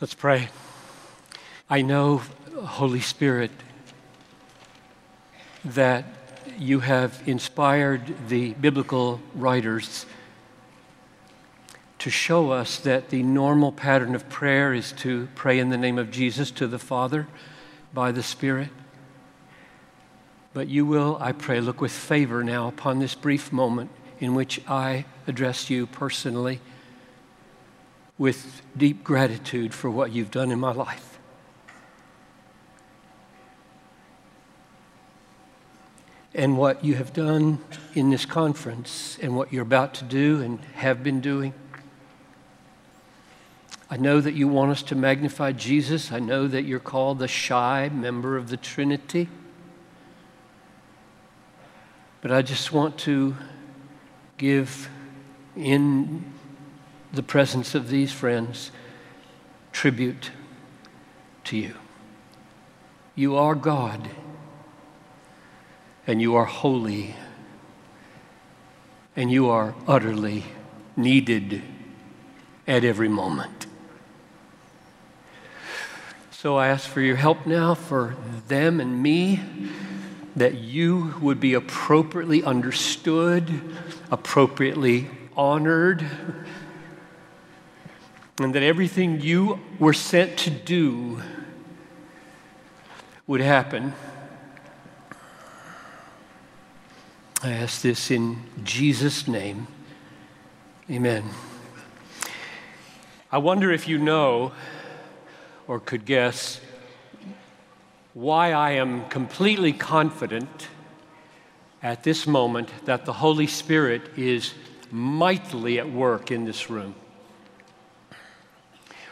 Let's pray. I know, Holy Spirit, that you have inspired the biblical writers to show us that the normal pattern of prayer is to pray in the name of Jesus to the Father by the Spirit. But you will, I pray, look with favor now upon this brief moment in which I address you personally with deep gratitude for what you've done in my life. And what you have done in this conference, and what you're about to do and have been doing. I know that you want us to magnify Jesus. I know that you're called the shy member of the Trinity. But I just want to give in the presence of these friends tribute to you. You are God, and you are holy, and you are utterly needed at every moment. So I ask for your help now for them and me, that you would be appropriately understood, appropriately honored, and that everything you were sent to do would happen. I ask this in Jesus' name. Amen. I wonder if you know or could guess why I am completely confident at this moment that the Holy Spirit is mightily at work in this room.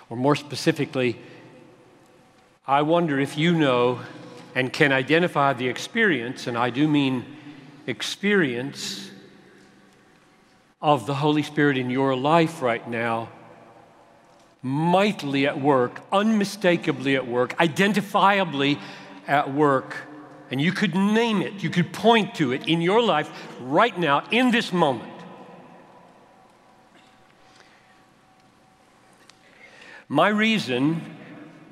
Or more specifically, I wonder if you know and can identify the experience, and I do mean experience, of the Holy Spirit in your life right now, mightily at work, unmistakably at work, identifiably at work. And you could name it, you could point to it in your life right now, in this moment. My reason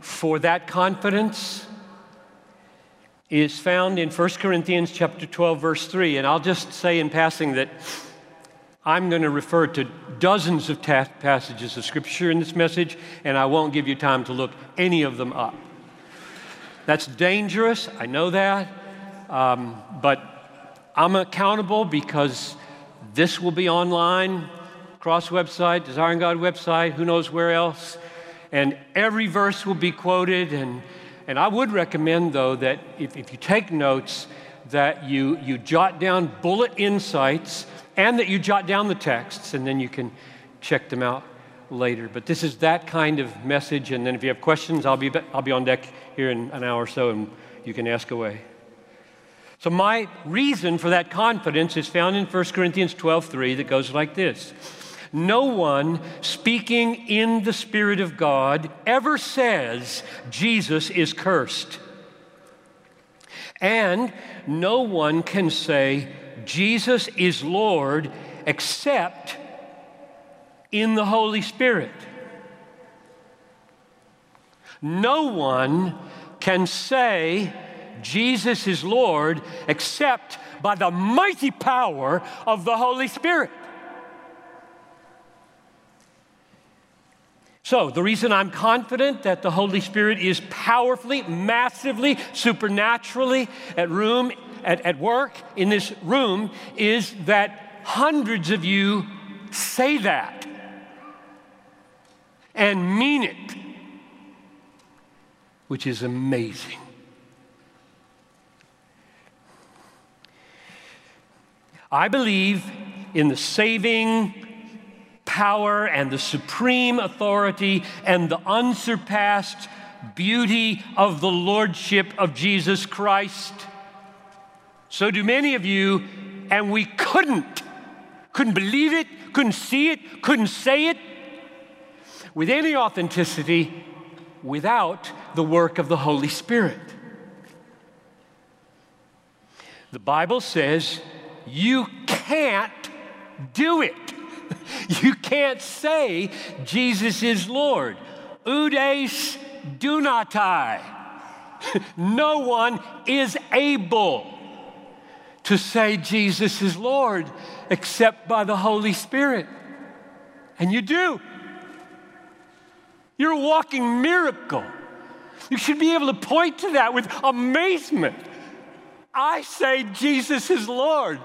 for that confidence is found in 1 Corinthians chapter 12 verse 3 and I'll just say in passing that I'm going to refer to dozens of ta- passages of scripture in this message and I won't give you time to look any of them up. That's dangerous, I know that, um, but I'm accountable because this will be online, Cross website, Desiring God website, who knows where else and every verse will be quoted. And, and I would recommend, though, that if, if you take notes, that you, you jot down bullet insights and that you jot down the texts, and then you can check them out later. But this is that kind of message. And then if you have questions, I'll be, I'll be on deck here in an hour or so, and you can ask away. So, my reason for that confidence is found in 1 Corinthians 12 3 that goes like this no one speaking in the Spirit of God ever says Jesus is cursed. And no one can say Jesus is Lord except in the Holy Spirit. No one can say Jesus is Lord except by the mighty power of the Holy Spirit. So, the reason I'm confident that the Holy Spirit is powerfully, massively, supernaturally at room at, at work in this room is that hundreds of you say that and mean it, which is amazing. I believe in the saving power and the supreme authority and the unsurpassed beauty of the lordship of Jesus Christ. So do many of you, and we couldn't, couldn't believe it, couldn't see it, couldn't say it with any authenticity without the work of the Holy Spirit. The Bible says you can't do it. You can't say Jesus is Lord. Oudeis dunatai. no one is able to say Jesus is Lord except by the Holy Spirit. And you do. You're a walking miracle. You should be able to point to that with amazement. I say Jesus is Lord.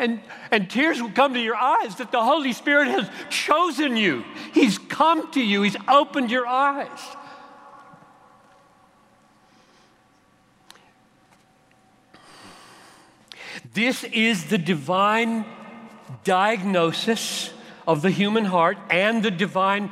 And, and tears will come to your eyes that the Holy Spirit has chosen you. He's come to you, He's opened your eyes. This is the divine diagnosis of the human heart and the divine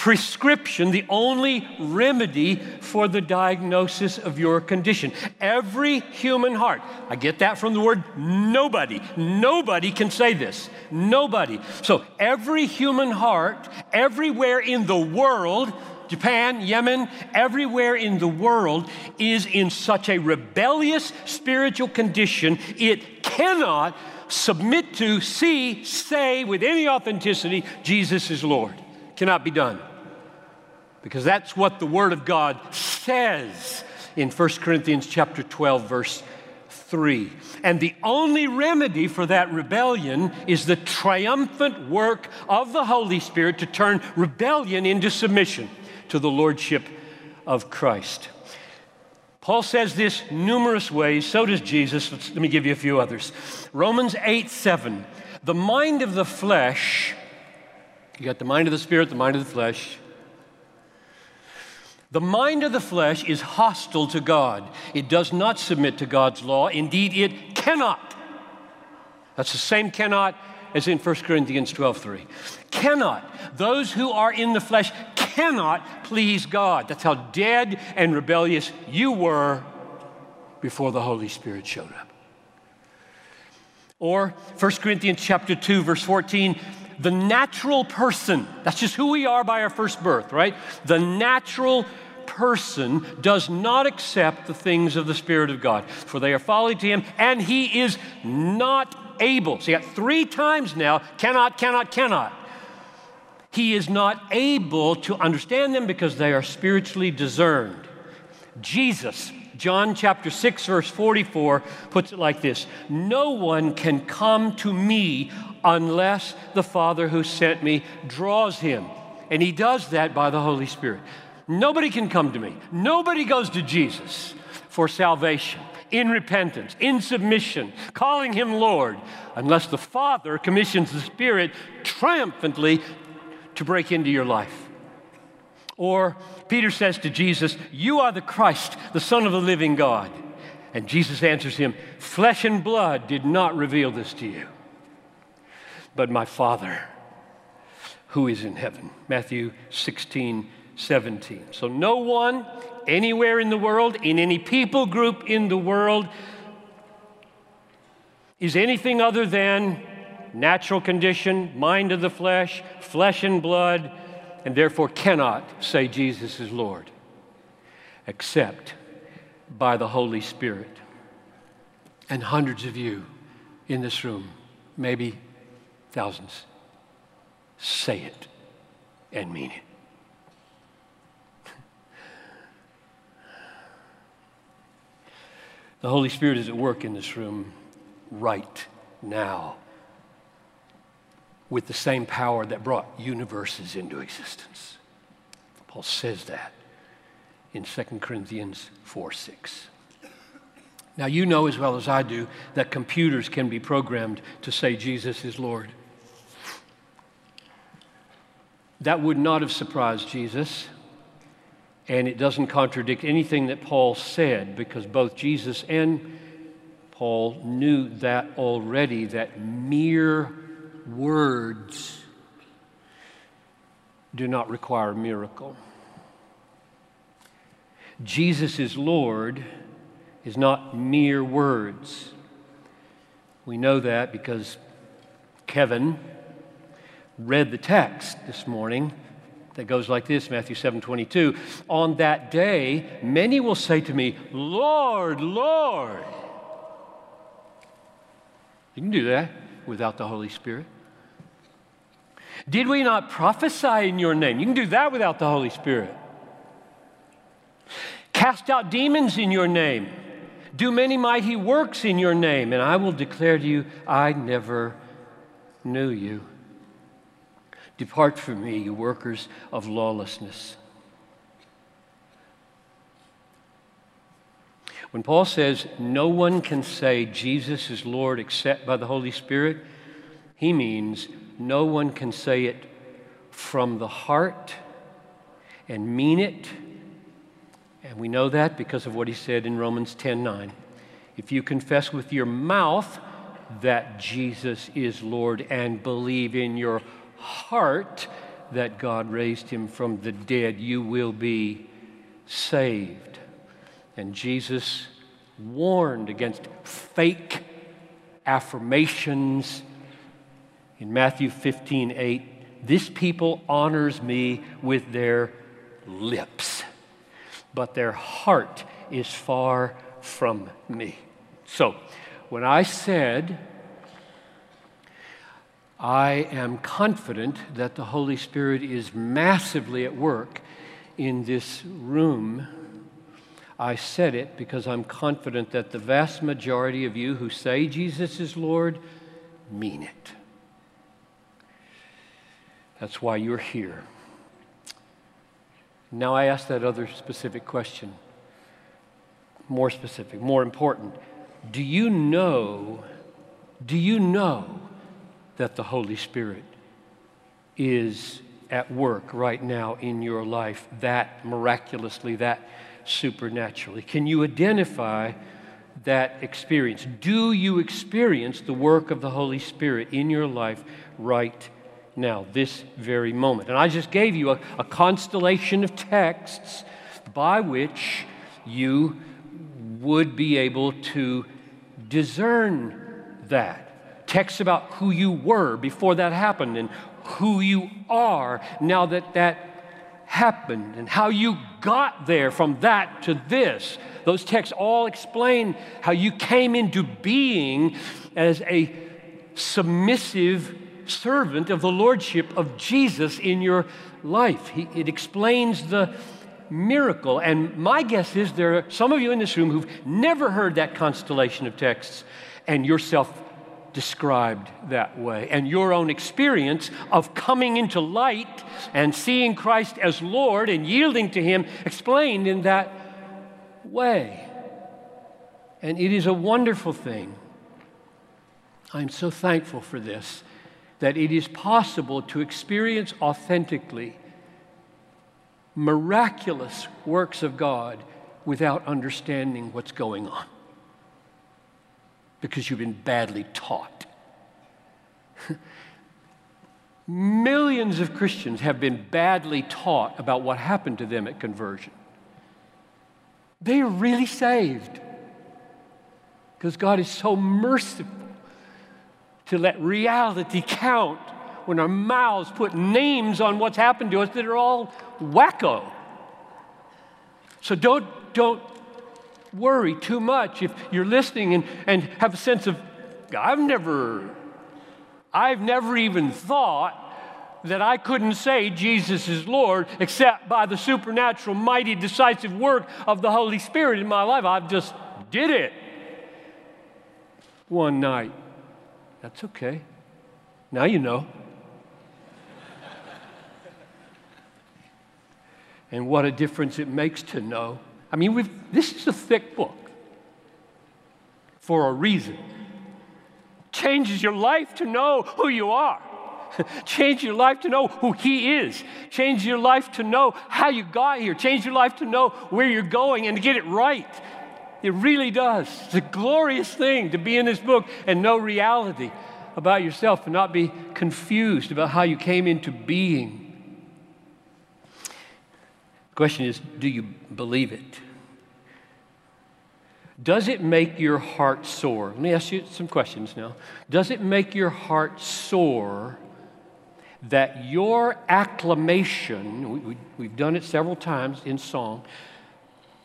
prescription, the only remedy for the diagnosis of your condition. Every human heart, I get that from the word nobody. Nobody can say this. Nobody. So every human heart, everywhere in the world, Japan, Yemen, everywhere in the world is in such a rebellious spiritual condition, it cannot submit to, see, say with any authenticity, Jesus is Lord. Cannot be done because that's what the Word of God says in 1 Corinthians chapter 12, verse 3. And the only remedy for that rebellion is the triumphant work of the Holy Spirit to turn rebellion into submission to the Lordship of Christ. Paul says this numerous ways, so does Jesus. Let's, let me give you a few others. Romans 8 7. The mind of the flesh, you got the mind of the spirit, the mind of the flesh, the mind of the flesh is hostile to God. It does not submit to God's law. Indeed, it cannot. That's the same cannot as in 1 Corinthians 12:3. Cannot. Those who are in the flesh cannot please God. That's how dead and rebellious you were before the Holy Spirit showed up. Or 1 Corinthians chapter 2 verse 14, the natural person, that's just who we are by our first birth, right? The natural person does not accept the things of the Spirit of God, for they are folly to him, and he is not able. See, got three times now cannot, cannot, cannot. He is not able to understand them because they are spiritually discerned. Jesus, John chapter 6, verse 44, puts it like this No one can come to me unless the Father who sent me draws him. And he does that by the Holy Spirit. Nobody can come to me. Nobody goes to Jesus for salvation, in repentance, in submission, calling him Lord, unless the Father commissions the Spirit triumphantly to break into your life. Or Peter says to Jesus, You are the Christ, the Son of the living God. And Jesus answers him, Flesh and blood did not reveal this to you but my Father who is in heaven. Matthew 16, 17. So, no one anywhere in the world, in any people group in the world, is anything other than natural condition, mind of the flesh, flesh and blood, and therefore cannot say Jesus is Lord, except by the Holy Spirit. And hundreds of you in this room, maybe thousands, say it and mean it. The Holy Spirit is at work in this room right now with the same power that brought universes into existence. Paul says that in 2 Corinthians 4 6. Now, you know as well as I do that computers can be programmed to say Jesus is Lord. That would not have surprised Jesus. And it doesn't contradict anything that Paul said because both Jesus and Paul knew that already, that mere words do not require a miracle. Jesus is Lord is not mere words. We know that because Kevin read the text this morning that goes like this Matthew 7 22. On that day, many will say to me, Lord, Lord. You can do that without the Holy Spirit. Did we not prophesy in your name? You can do that without the Holy Spirit. Cast out demons in your name. Do many mighty works in your name, and I will declare to you, I never knew you. Depart from me, you workers of lawlessness. When Paul says no one can say Jesus is Lord except by the Holy Spirit, he means no one can say it from the heart and mean it. And we know that because of what he said in Romans 10:9. If you confess with your mouth that Jesus is Lord and believe in your heart that God raised him from the dead, you will be saved. And Jesus warned against fake affirmations in Matthew 15 8. This people honors me with their lips, but their heart is far from me. So, when I said, I am confident that the Holy Spirit is massively at work in this room I said it because I'm confident that the vast majority of you who say Jesus is Lord mean it. That's why you're here. Now I ask that other specific question. More specific, more important. Do you know, do you know that the Holy Spirit is at work right now in your life that miraculously, that supernaturally? Can you identify that experience? Do you experience the work of the Holy Spirit in your life right now, this very moment? And I just gave you a, a constellation of texts by which you would be able to discern that. Texts about who you were before that happened and who you are now that that happened and how you got there from that to this. Those texts all explain how you came into being as a submissive servant of the Lordship of Jesus in your life. He, it explains the miracle. And my guess is there are some of you in this room who've never heard that constellation of texts and yourself described that way. And your own experience of coming into light and seeing Christ as Lord and yielding to Him explained in that way. And it is a wonderful thing. I'm so thankful for this that it is possible to experience authentically miraculous works of God without understanding what's going on because you've been badly taught. Millions of Christians have been badly taught about what happened to them at conversion. They are really saved because God is so merciful to let reality count when our mouths put names on what's happened to us that are all wacko. So don't, don't worry too much if you're listening and, and have a sense of, I've never, I've never even thought that I couldn't say Jesus is Lord except by the supernatural, mighty, decisive work of the Holy Spirit in my life. I've just did it one night. That's okay. Now you know. and what a difference it makes to know I mean, this is a thick book for a reason. Changes your life to know who you are. Change your life to know who He is. Change your life to know how you got here. Change your life to know where you're going and to get it right. It really does. It's a glorious thing to be in this book and know reality about yourself and not be confused about how you came into being. Question is do you believe it? Does it make your heart soar? Let me ask you some questions now. Does it make your heart soar that your acclamation, we, have we, done it several times in song,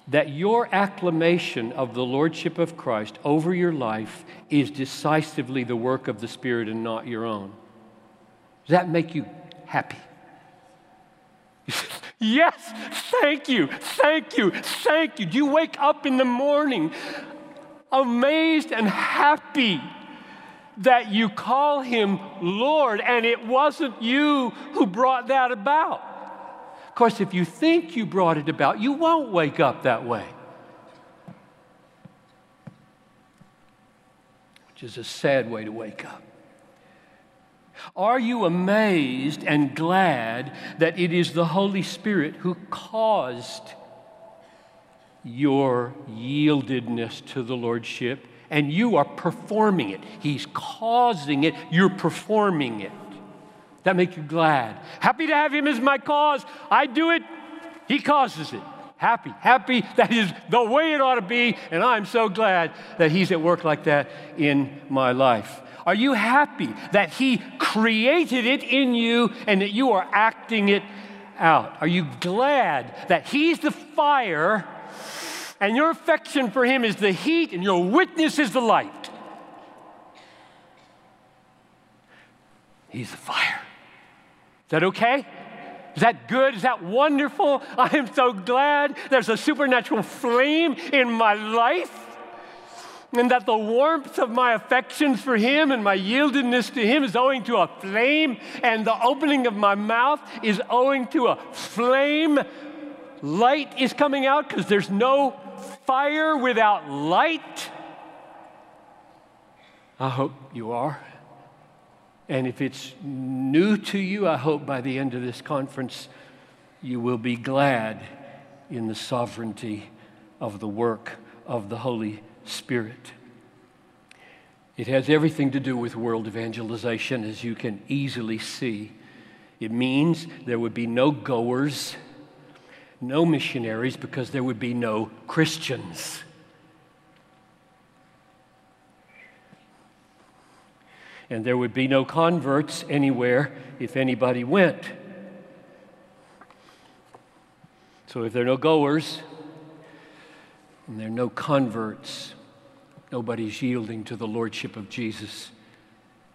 that your acclamation of the Lordship of Christ over your life is decisively the work of the Spirit and not your own? Does that make you happy. Yes, thank you, thank you, thank you. You wake up in the morning amazed and happy that you call him Lord and it wasn't you who brought that about? Of course, if you think you brought it about, you won't wake up that way. Which is a sad way to wake up. Are you amazed and glad that it is the Holy Spirit who caused your yieldedness to the Lordship and you are performing it? He's causing it, you're performing it. That make you glad. Happy to have Him as my cause. I do it, He causes it. Happy, happy, that is the way it ought to be, and I'm so glad that He's at work like that in my life. Are you happy that He created it in you and that you are acting it out? Are you glad that He's the fire and your affection for Him is the heat and your witness is the light? He's the fire. Is that okay? Is that good? Is that wonderful? I am so glad there's a supernatural flame in my life and that the warmth of my affections for Him and my yieldedness to Him is owing to a flame, and the opening of my mouth is owing to a flame. Light is coming out because there's no fire without light. I hope you are. And if it's new to you, I hope by the end of this conference you will be glad in the sovereignty of the work of the Holy Spirit. It has everything to do with world evangelization, as you can easily see. It means there would be no goers, no missionaries, because there would be no Christians. And there would be no converts anywhere if anybody went. So if there are no goers and there are no converts, nobody's yielding to the lordship of Jesus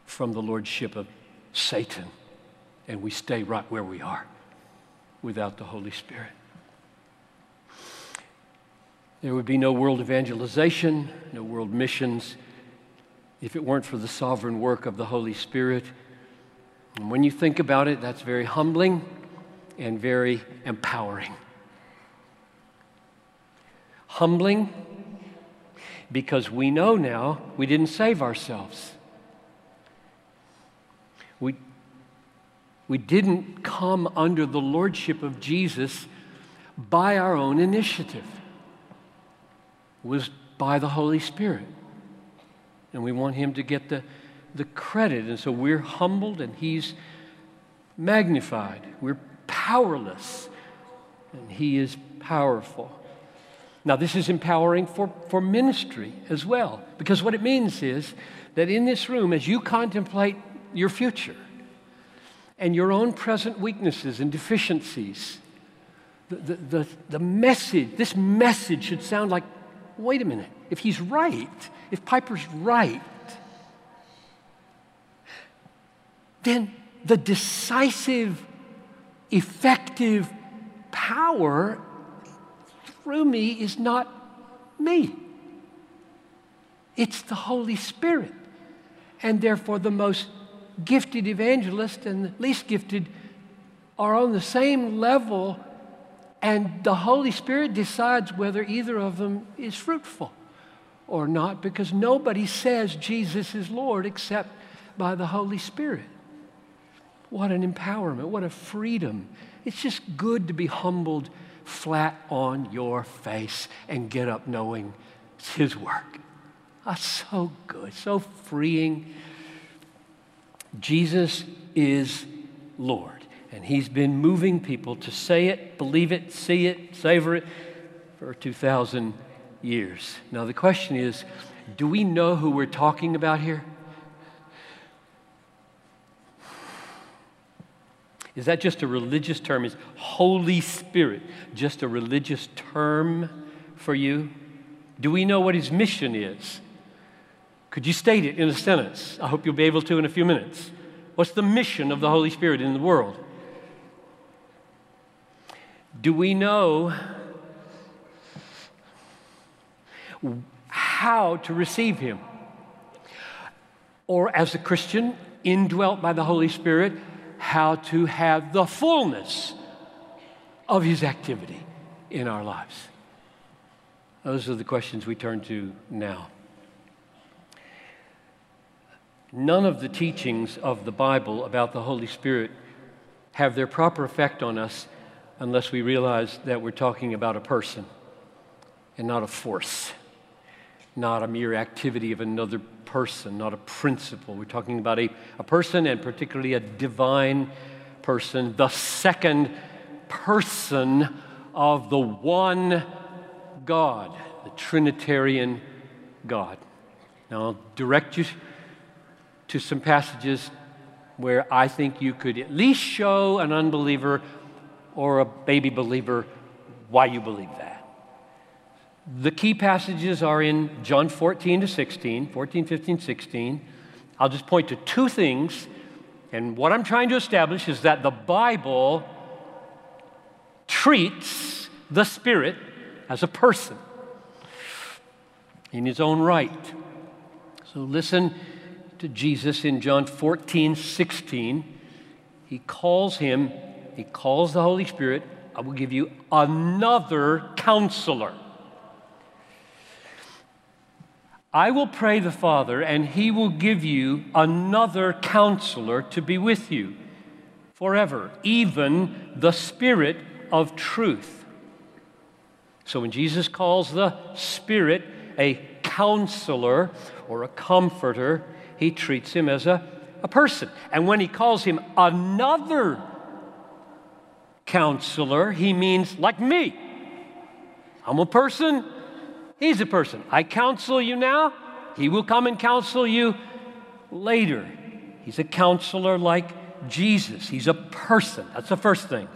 from the lordship of Satan. And we stay right where we are without the Holy Spirit. There would be no world evangelization, no world missions if it weren't for the sovereign work of the Holy Spirit. And when you think about it, that's very humbling and very empowering. Humbling because we know now we didn't save ourselves. We, we didn't come under the lordship of Jesus by our own initiative. It was by the Holy Spirit and we want him to get the, the credit. And so we're humbled and he's magnified. We're powerless and he is powerful. Now, this is empowering for, for ministry as well, because what it means is that in this room, as you contemplate your future and your own present weaknesses and deficiencies, the, the, the, the message, this message should sound like wait a minute, if he's right, if Piper's right, then the decisive, effective power through me is not me. It's the Holy Spirit. And therefore, the most gifted evangelist and the least gifted are on the same level, and the Holy Spirit decides whether either of them is fruitful or not because nobody says Jesus is Lord except by the Holy Spirit. What an empowerment, what a freedom. It's just good to be humbled flat on your face and get up knowing it's His work. That's so good, so freeing. Jesus is Lord, and He's been moving people to say it, believe it, see it, savor it for 2,000 years. Now, the question is do we know who we're talking about here? Is that just a religious term? Is Holy Spirit just a religious term for you? Do we know what his mission is? Could you state it in a sentence? I hope you'll be able to in a few minutes. What's the mission of the Holy Spirit in the world? Do we know how to receive Him? Or, as a Christian, indwelt by the Holy Spirit, how to have the fullness of His activity in our lives? Those are the questions we turn to now. None of the teachings of the Bible about the Holy Spirit have their proper effect on us unless we realize that we're talking about a person and not a force, not a mere activity of another person, not a principle. We're talking about a, a person and particularly a divine person, the second person of the one God, the Trinitarian God. Now, I'll direct you to some passages where I think you could at least show an unbeliever or a baby believer why you believe that. The key passages are in John 14 to 16, 14, 15, 16. I'll just point to two things. And what I'm trying to establish is that the Bible treats the Spirit as a person in his own right. So listen to Jesus in John 14, 16. He calls him he calls the Holy Spirit, I will give you another counselor. I will pray the Father, and he will give you another counselor to be with you forever, even the Spirit of truth. So when Jesus calls the Spirit a counselor or a comforter, he treats him as a, a person. And when he calls him another counselor, he means like me. I'm a person, he's a person. I counsel you now, he will come and counsel you later. He's a counselor like Jesus. He's a person. That's the first thing.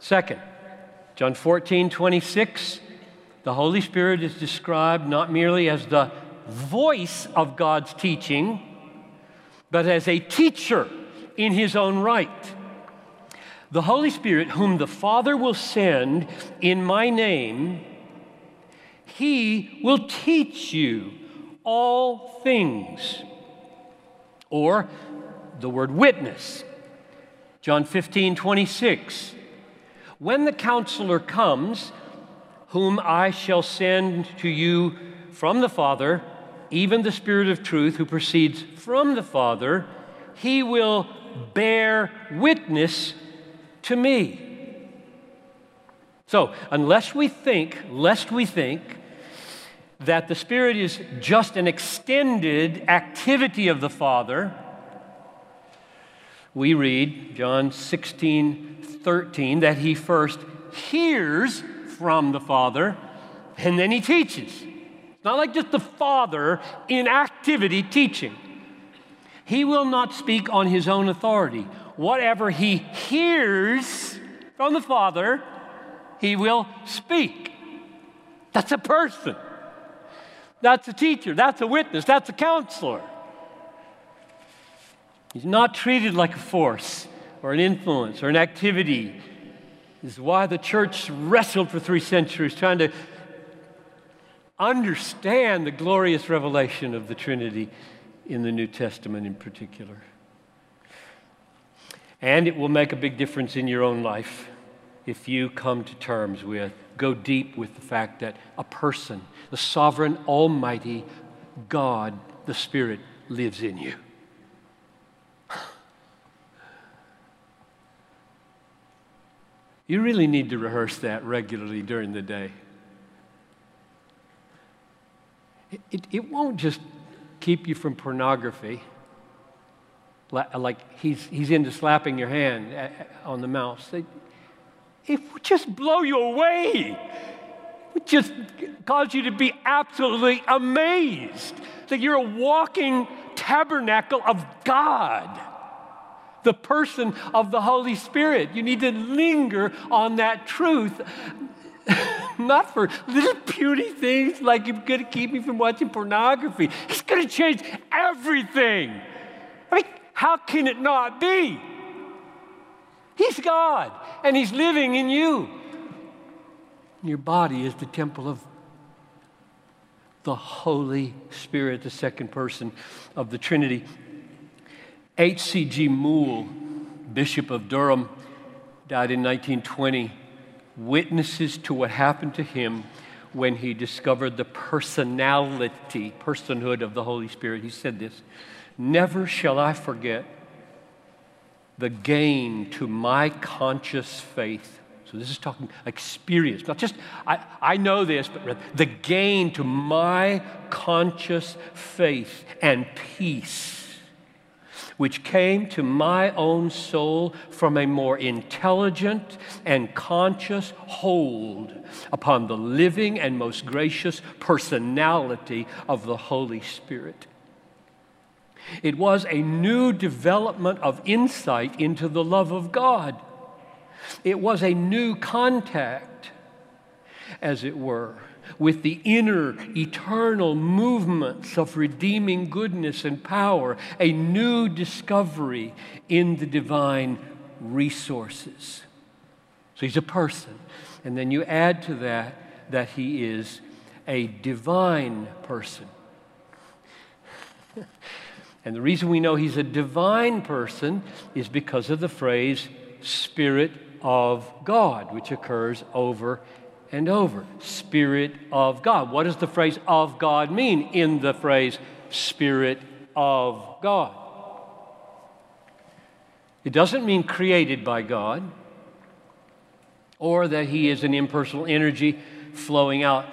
Second, John 14, 26, the Holy Spirit is described not merely as the voice of God's teaching, but as a teacher in his own right. The Holy Spirit, whom the Father will send in my name, he will teach you all things. Or the word witness. John 15, 26. When the counselor comes, whom I shall send to you from the Father, even the Spirit of truth who proceeds from the Father, he will bear witness to me. So, unless we think, lest we think, that the Spirit is just an extended activity of the Father, we read John 16, 13, that he first hears from the Father and then he teaches. It's not like just the Father in activity teaching. He will not speak on his own authority whatever he hears from the Father, he will speak. That's a person. That's a teacher. That's a witness. That's a counselor. He's not treated like a force or an influence or an activity. This is why the church wrestled for three centuries trying to understand the glorious revelation of the Trinity in the New Testament in particular. And it will make a big difference in your own life if you come to terms with, go deep with the fact that a person, the sovereign, almighty God, the Spirit, lives in you. You really need to rehearse that regularly during the day. It, it, it won't just keep you from pornography like he's, he's into slapping your hand uh, uh, on the mouse. It would just blow you away. It would just cause you to be absolutely amazed that you're a walking tabernacle of God, the person of the Holy Spirit. You need to linger on that truth. Not for little puny things like you're going to keep me from watching pornography. It's going to change everything. I mean, how can it not be? He's God and He's living in you. Your body is the temple of the Holy Spirit, the second person of the Trinity. H.C.G. Moule, Bishop of Durham, died in 1920, witnesses to what happened to him when he discovered the personality, personhood of the Holy Spirit. He said this Never shall I forget the gain to my conscious faith so this is talking experience, not just, I, I know this, but the gain to my conscious faith and peace, which came to my own soul from a more intelligent and conscious hold upon the living and most gracious personality of the Holy Spirit. It was a new development of insight into the love of God it was a new contact, as it were, with the inner eternal movements of redeeming goodness and power, a new discovery in the divine resources. So he's a person. And then you add to that that he is a divine person. and the reason we know he's a divine person is because of the phrase Spirit of God, which occurs over and over. Spirit of God. What does the phrase of God mean in the phrase Spirit of God? It doesn't mean created by God or that He is an impersonal energy flowing out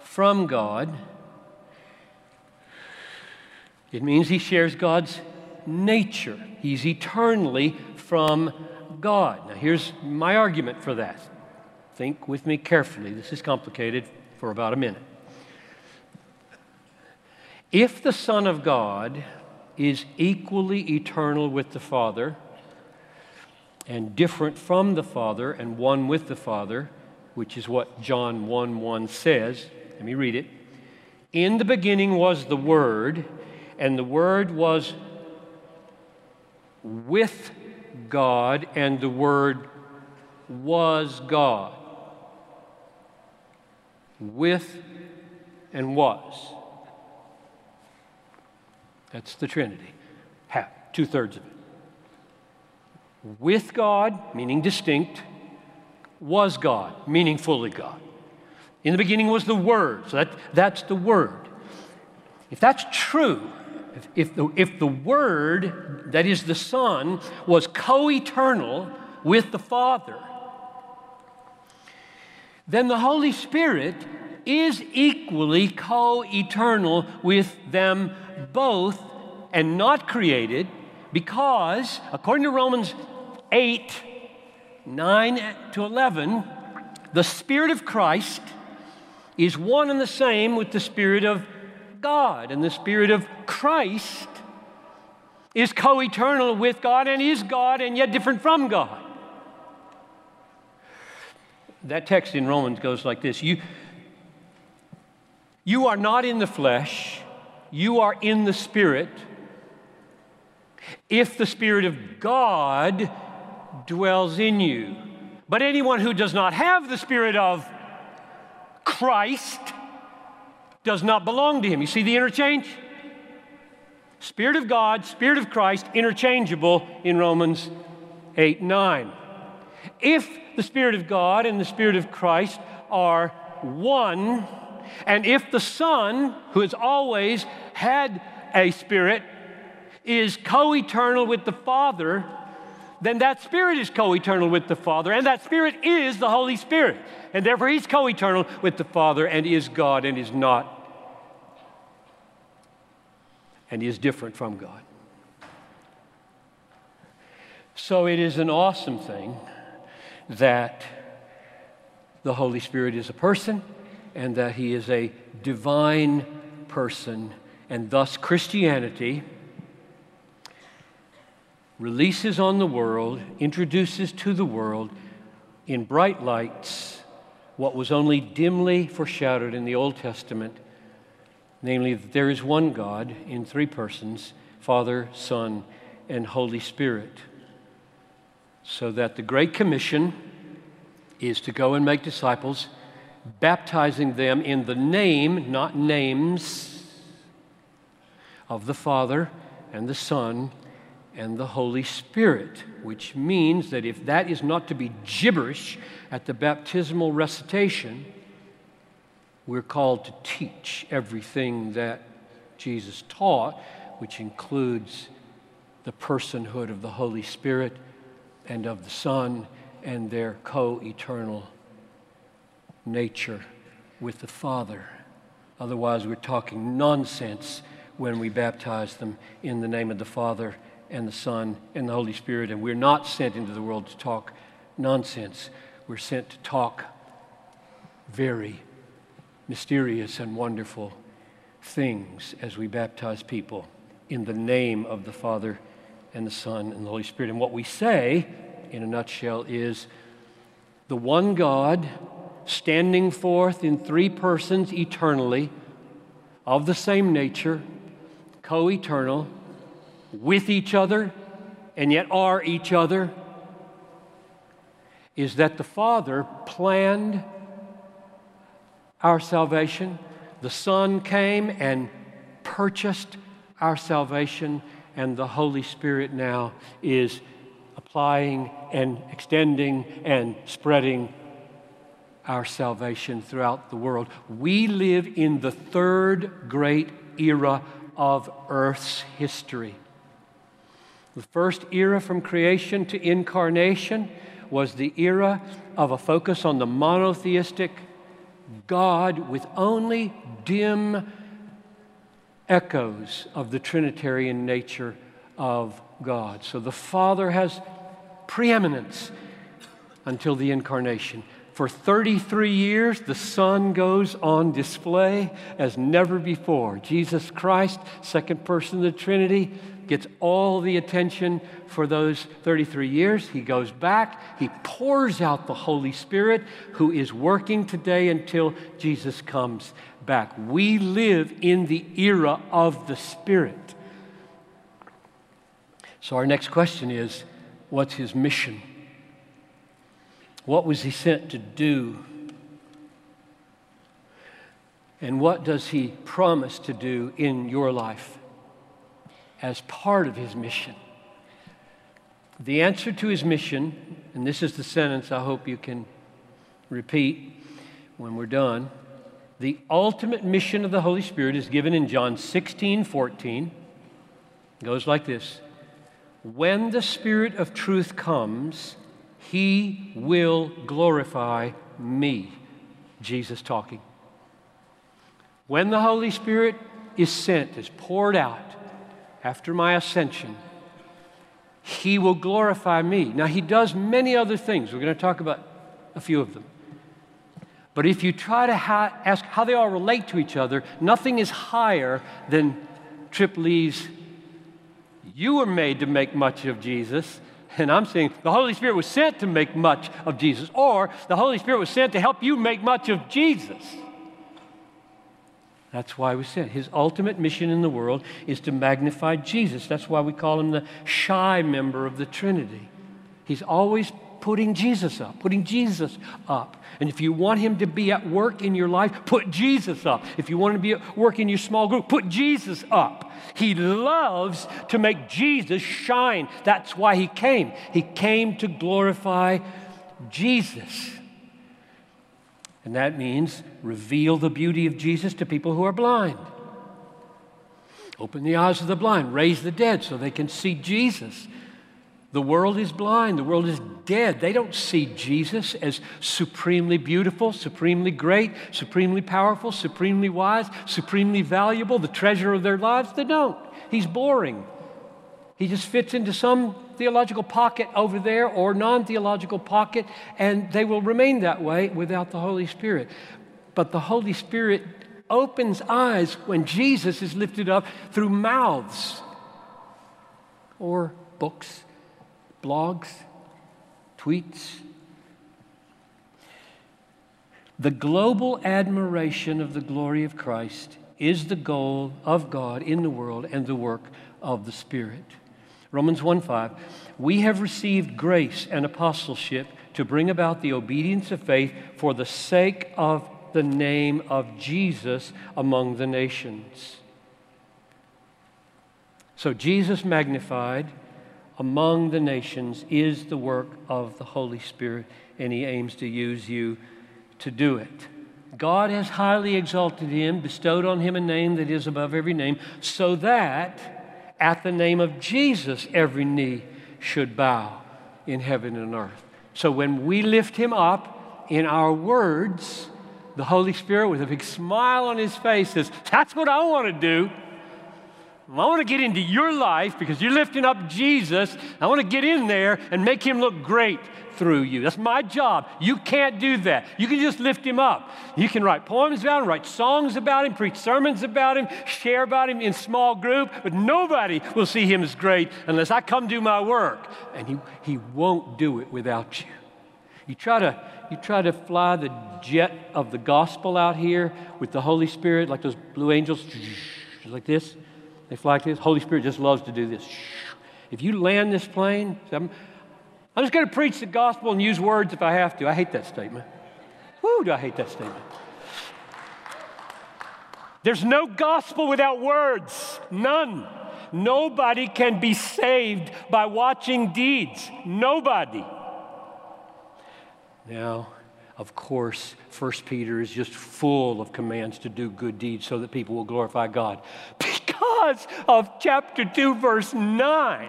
from God. It means He shares God's nature. He's eternally from God. Now, here's my argument for that. Think with me carefully. This is complicated for about a minute. If the Son of God is equally eternal with the Father and different from the Father and one with the Father, which is what John 1 1 says, let me read it. In the beginning was the Word, and the Word was with God, and the Word was God. With and was. That's the Trinity. Half, two thirds of it. With God, meaning distinct, was God, meaning fully God. In the beginning was the Word, so that, that's the Word. If that's true, if, the, if the Word, that is the Son, was co eternal with the Father, then the Holy Spirit is equally co eternal with them both and not created because, according to Romans 8 9 to 11, the Spirit of Christ is one and the same with the Spirit of God, and the Spirit of Christ is co eternal with God and is God and yet different from God. That text in Romans goes like this You, you are not in the flesh, you are in the Spirit. If the Spirit of God dwells in you. But anyone who does not have the Spirit of Christ does not belong to him. You see the interchange? Spirit of God, Spirit of Christ, interchangeable in Romans 8 9. If the Spirit of God and the Spirit of Christ are one, and if the Son, who has always had a Spirit, is co eternal with the Father, then that Spirit is co eternal with the Father, and that Spirit is the Holy Spirit. And therefore, He's co eternal with the Father and is God and is not. And He is different from God. So it is an awesome thing that the Holy Spirit is a person and that He is a divine person, and thus Christianity releases on the world, introduces to the world in bright lights what was only dimly foreshadowed in the Old Testament namely, that there is one God in three persons Father, Son, and Holy Spirit. So that the Great Commission is to go and make disciples baptizing them in the name, not names, of the Father and the Son and the Holy Spirit, which means that if that is not to be gibberish at the baptismal recitation, we're called to teach everything that Jesus taught, which includes the personhood of the Holy Spirit and of the Son and their co eternal nature with the Father. Otherwise, we're talking nonsense when we baptize them in the name of the Father and the Son and the Holy Spirit. And we're not sent into the world to talk nonsense, we're sent to talk very mysterious and wonderful things as we baptize people in the name of the Father and the Son and the Holy Spirit. And what we say, in a nutshell, is the one God standing forth in three persons eternally, of the same nature, co eternal, with each other, and yet are each other, is that the Father planned our salvation. The Son came and purchased our salvation, and the Holy Spirit now is applying and extending and spreading our salvation throughout the world. We live in the third great era of Earth's history. The first era from creation to incarnation was the era of a focus on the monotheistic God with only dim echoes of the Trinitarian nature of God. So the Father has preeminence until the incarnation. For 33 years, the Son goes on display as never before. Jesus Christ, second person of the Trinity, gets all the attention for those 33 years. He goes back, he pours out the Holy Spirit who is working today until Jesus comes back. We live in the era of the Spirit. So, our next question is what's his mission? What was he sent to do? And what does he promise to do in your life as part of his mission? The answer to his mission, and this is the sentence I hope you can repeat when we're done. The ultimate mission of the Holy Spirit is given in John 16 14. It goes like this When the Spirit of truth comes, he will glorify me. Jesus talking. When the Holy Spirit is sent, is poured out after my ascension, He will glorify me. Now, He does many other things. We're going to talk about a few of them. But if you try to ha- ask how they all relate to each other, nothing is higher than Trip Lee's, you were made to make much of Jesus. And I'm saying the Holy Spirit was sent to make much of Jesus, or the Holy Spirit was sent to help you make much of Jesus. That's why we sent. His ultimate mission in the world is to magnify Jesus. That's why we call him the shy member of the Trinity. He's always putting Jesus up, putting Jesus up. And if you want him to be at work in your life, put Jesus up. If you want him to be at work in your small group, put Jesus up. He loves to make Jesus shine. That's why he came. He came to glorify Jesus. And that means reveal the beauty of Jesus to people who are blind. Open the eyes of the blind, raise the dead so they can see Jesus. The world is blind. The world is dead. They don't see Jesus as supremely beautiful, supremely great, supremely powerful, supremely wise, supremely valuable, the treasure of their lives. They don't. He's boring. He just fits into some theological pocket over there or non theological pocket, and they will remain that way without the Holy Spirit. But the Holy Spirit opens eyes when Jesus is lifted up through mouths or books blogs, tweets. The global admiration of the glory of Christ is the goal of God in the world and the work of the Spirit. Romans 1 5. We have received grace and apostleship to bring about the obedience of faith for the sake of the name of Jesus among the nations. So, Jesus magnified among the nations is the work of the Holy Spirit, and He aims to use you to do it. God has highly exalted him, bestowed on him a name that is above every name, so that at the name of Jesus every knee should bow in heaven and earth. So when we lift him up in our words, the Holy Spirit, with a big smile on his face, says, That's what I want to do. I want to get into your life because you're lifting up Jesus. I want to get in there and make him look great through you. That's my job. You can't do that. You can just lift him up. You can write poems about him, write songs about him, preach sermons about him, share about him in small group, but nobody will see him as great unless I come do my work. And he, he won't do it without you. You try to you try to fly the jet of the gospel out here with the Holy Spirit, like those blue angels, like this. They fly like this. Holy Spirit just loves to do this. If you land this plane, I'm, just going to preach the gospel and use words if I have to. I hate that statement. Whoo, do I hate that statement. There's no gospel without words. None. Nobody can be saved by watching deeds. Nobody. Now, of course, 1 Peter is just full of commands to do good deeds so that people will glorify God. Because of chapter 2, verse 9.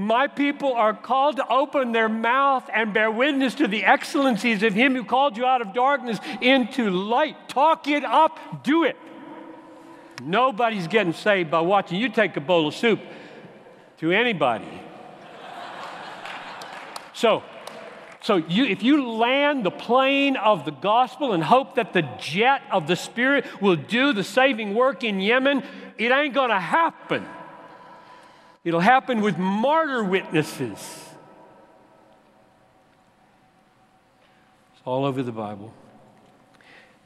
My people are called to open their mouth and bear witness to the excellencies of Him who called you out of darkness into light. Talk it up, do it. Nobody's getting saved by watching you take a bowl of soup to anybody. So, so you, if you land the plane of the gospel and hope that the jet of the Spirit will do the saving work in Yemen, it ain't going to happen. It'll happen with martyr witnesses. It's all over the Bible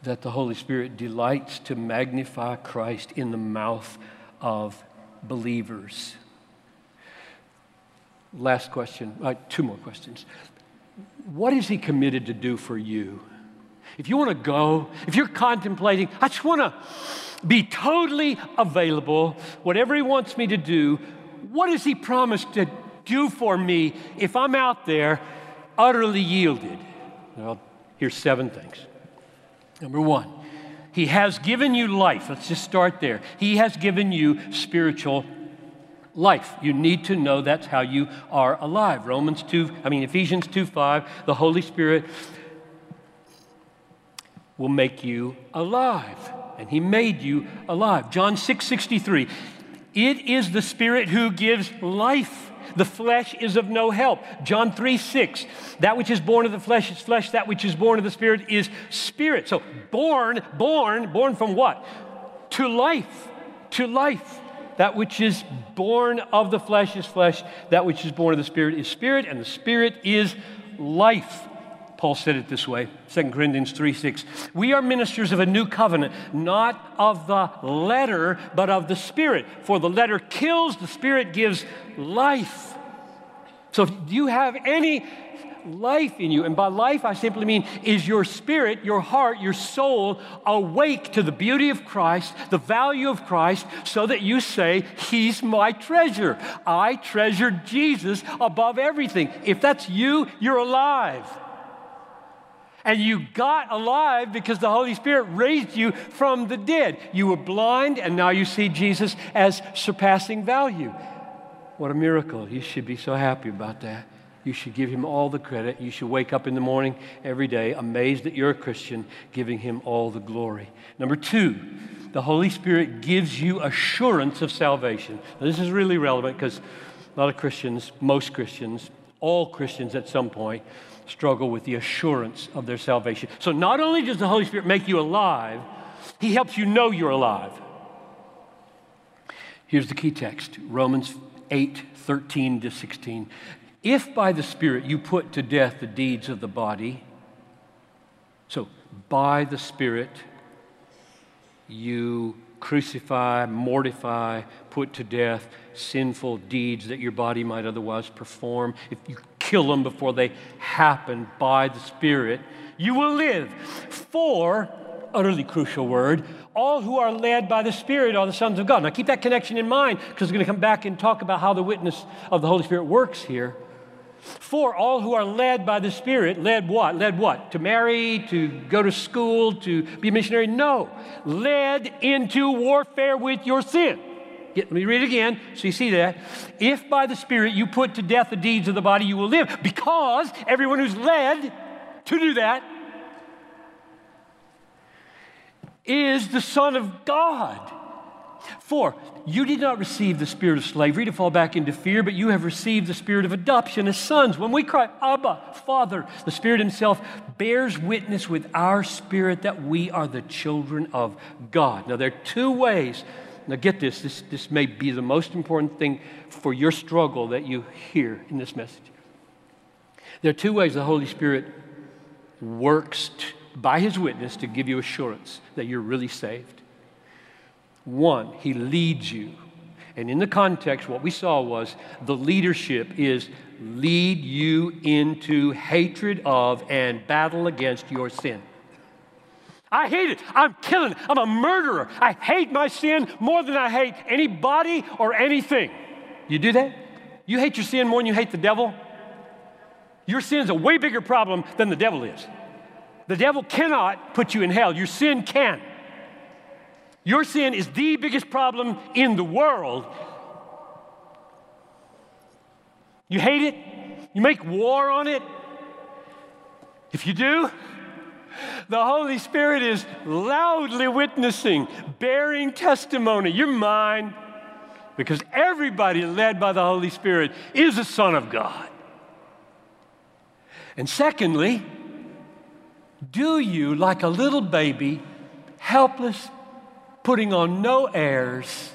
that the Holy Spirit delights to magnify Christ in the mouth of believers. Last question, uh, two more questions. What is He committed to do for you? If you want to go, if you're contemplating, I just want to be totally available, whatever He wants me to do, what has He promised to do for me if I'm out there utterly yielded? Well, here's seven things. Number one, He has given you life. Let's just start there. He has given you spiritual life. You need to know that's how you are alive. Romans 2, I mean, Ephesians 2 5, the Holy Spirit will make you alive. And He made you alive. John 6 63, it is the Spirit who gives life. The flesh is of no help. John 3 6. That which is born of the flesh is flesh, that which is born of the Spirit is spirit. So, born, born, born from what? To life. To life. That which is born of the flesh is flesh, that which is born of the Spirit is spirit, and the Spirit is life. Paul said it this way 2 Corinthians 3 6. We are ministers of a new covenant, not of the letter, but of the Spirit. For the letter kills, the Spirit gives life. So if you have any life in you, and by life I simply mean is your spirit, your heart, your soul awake to the beauty of Christ, the value of Christ, so that you say, He's my treasure. I treasure Jesus above everything. If that's you, you're alive. And you got alive because the Holy Spirit raised you from the dead. You were blind, and now you see Jesus as surpassing value. What a miracle. You should be so happy about that. You should give him all the credit. You should wake up in the morning every day amazed that you're a Christian, giving him all the glory. Number two, the Holy Spirit gives you assurance of salvation. Now, this is really relevant because a lot of Christians, most Christians, all Christians at some point, struggle with the assurance of their salvation. So not only does the Holy Spirit make you alive, He helps you know you're alive. Here's the key text Romans 8 13 to 16. If by the Spirit you put to death the deeds of the body, so by the Spirit you crucify, mortify, put to death sinful deeds that your body might otherwise perform, if you kill them before they happen by the Spirit, You will live. For, utterly crucial word, all who are led by the Spirit are the sons of God. Now keep that connection in mind because we're going to come back and talk about how the witness of the Holy Spirit works here. For all who are led by the Spirit, led what? Led what? To marry, to go to school, to be a missionary? No. Led into warfare with your sin. Let me read it again so you see that. If by the Spirit you put to death the deeds of the body, you will live. Because everyone who's led to do that is the Son of God. For you did not receive the spirit of slavery to fall back into fear, but you have received the spirit of adoption as sons. When we cry, Abba, Father, the Spirit Himself bears witness with our spirit that we are the children of God. Now, there are two ways. Now, get this, this, this may be the most important thing for your struggle that you hear in this message. There are two ways the Holy Spirit works t- by His witness to give you assurance that you're really saved. One, he leads you. And in the context, what we saw was the leadership is lead you into hatred of and battle against your sin. I hate it. I'm killing. I'm a murderer. I hate my sin more than I hate anybody or anything. You do that? You hate your sin more than you hate the devil? Your sin is a way bigger problem than the devil is. The devil cannot put you in hell, your sin can. Your sin is the biggest problem in the world. You hate it? You make war on it? If you do, the Holy Spirit is loudly witnessing, bearing testimony. You're mine because everybody led by the Holy Spirit is a son of God. And secondly, do you, like a little baby, helpless, putting on no airs,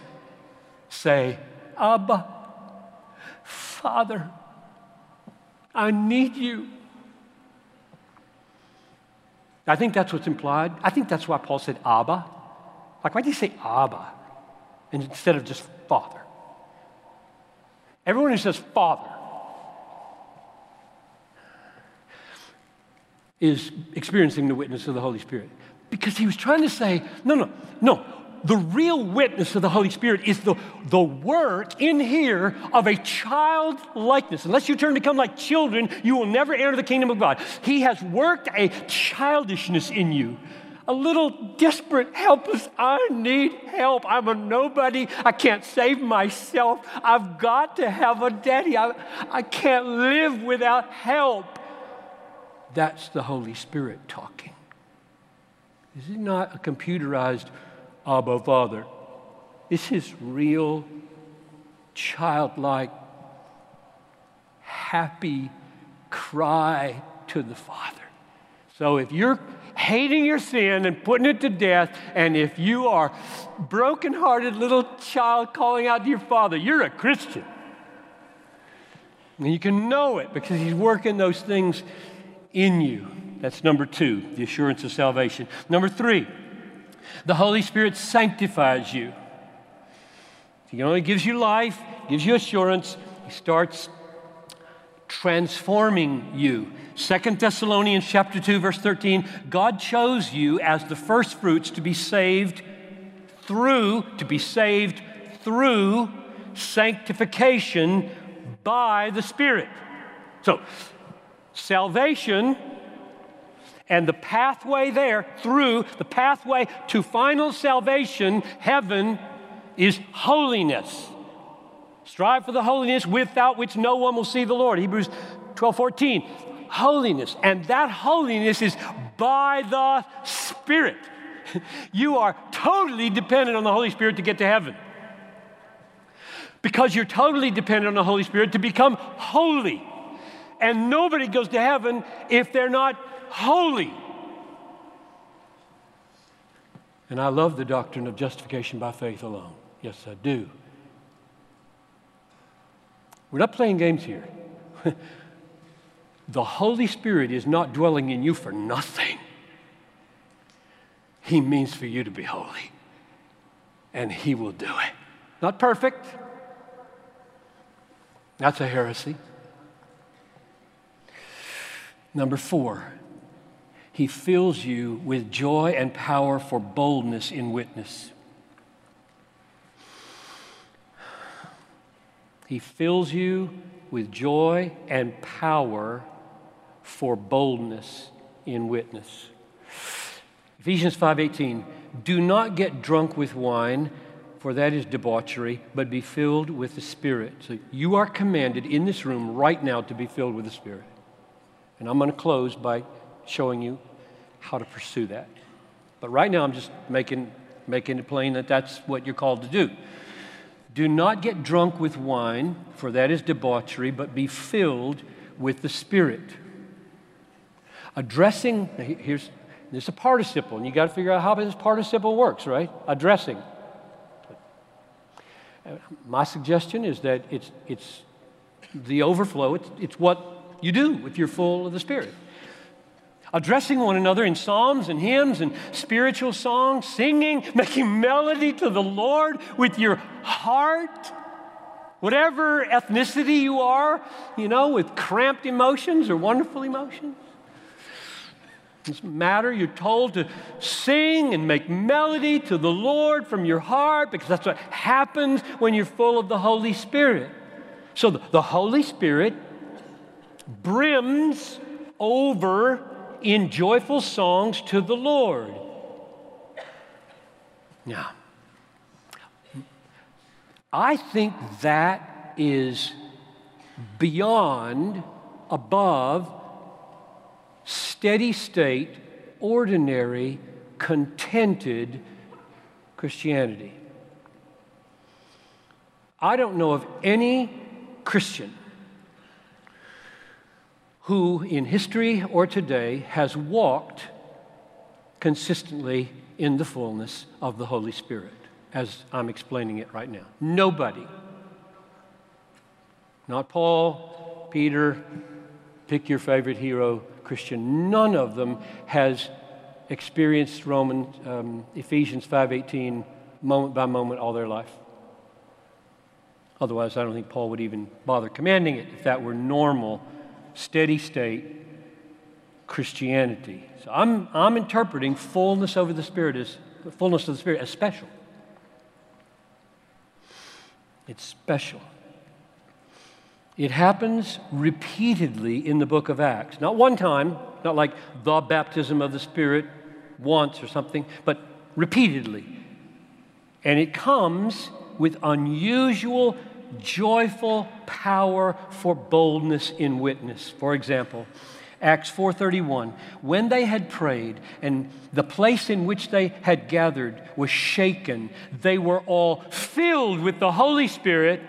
say, Abba, Father, I need you. I think that's what's implied. I think that's why Paul said Abba. Like, why did he say Abba instead of just Father? Everyone who says Father is experiencing the witness of the Holy Spirit. Because he was trying to say, no, no, no. The real witness of the Holy Spirit is the, the work in here of a child likeness. Unless you turn to become like children, you will never enter the kingdom of God. He has worked a childishness in you a little desperate, helpless. I need help. I'm a nobody. I can't save myself. I've got to have a daddy. I, I can't live without help. That's the Holy Spirit talking. This is not a computerized Abba Father. This is real, childlike, happy cry to the Father. So if you're hating your sin and putting it to death, and if you are broken-hearted little child calling out to your Father, you're a Christian. And you can know it because He's working those things in you. That's number two, the assurance of salvation. Number three, the Holy Spirit sanctifies you. He only gives you life, gives you assurance. He starts transforming you. Second Thessalonians chapter 2 verse 13, God chose you as the first fruits to be saved through to be saved through sanctification by the Spirit. So, salvation and the pathway there through the pathway to final salvation, heaven, is holiness. Strive for the holiness without which no one will see the Lord. Hebrews 12 14. Holiness. And that holiness is by the Spirit. You are totally dependent on the Holy Spirit to get to heaven. Because you're totally dependent on the Holy Spirit to become holy. And nobody goes to heaven if they're not holy. And I love the doctrine of justification by faith alone. Yes, I do. We're not playing games here. the Holy Spirit is not dwelling in you for nothing. He means for you to be holy, and He will do it. Not perfect. That's a heresy. Number four, He fills you with joy and power for boldness in witness. He fills you with joy and power for boldness in witness. Ephesians 5:18 Do not get drunk with wine for that is debauchery, but be filled with the Spirit. So you are commanded in this room right now to be filled with the Spirit. And I'm going to close by showing you how to pursue that. But right now, I'm just making, making it plain that that's what you're called to do. Do not get drunk with wine, for that is debauchery, but be filled with the Spirit. Addressing, here's this is a participle, and you got to figure out how this participle works, right? Addressing. My suggestion is that it's, it's the overflow, it's, it's what you do if you're full of the Spirit. Addressing one another in psalms and hymns and spiritual songs, singing, making melody to the Lord with your heart. Whatever ethnicity you are, you know, with cramped emotions or wonderful emotions doesn't matter. You're told to sing and make melody to the Lord from your heart because that's what happens when you're full of the Holy Spirit. So the Holy Spirit brims over in joyful songs to the Lord. Now, I think that is beyond, above steady state, ordinary, contented Christianity. I don't know of any Christian who, in history or today, has walked consistently in the fullness of the Holy Spirit, as I'm explaining it right now. Nobody. Not Paul, Peter, pick your favorite hero, Christian. None of them has experienced Roman um, Ephesians 5:18 moment by moment all their life. Otherwise, I don't think Paul would even bother commanding it if that were normal, steady state Christianity. So I'm, I'm interpreting fullness over the Spirit as fullness of the Spirit as special. It's special. It happens repeatedly in the book of Acts. Not one time, not like the baptism of the Spirit once or something, but repeatedly. And it comes with unusual, joyful power for boldness in witness. For example, Acts 4:31 when they had prayed and the place in which they had gathered was shaken they were all filled with the Holy Spirit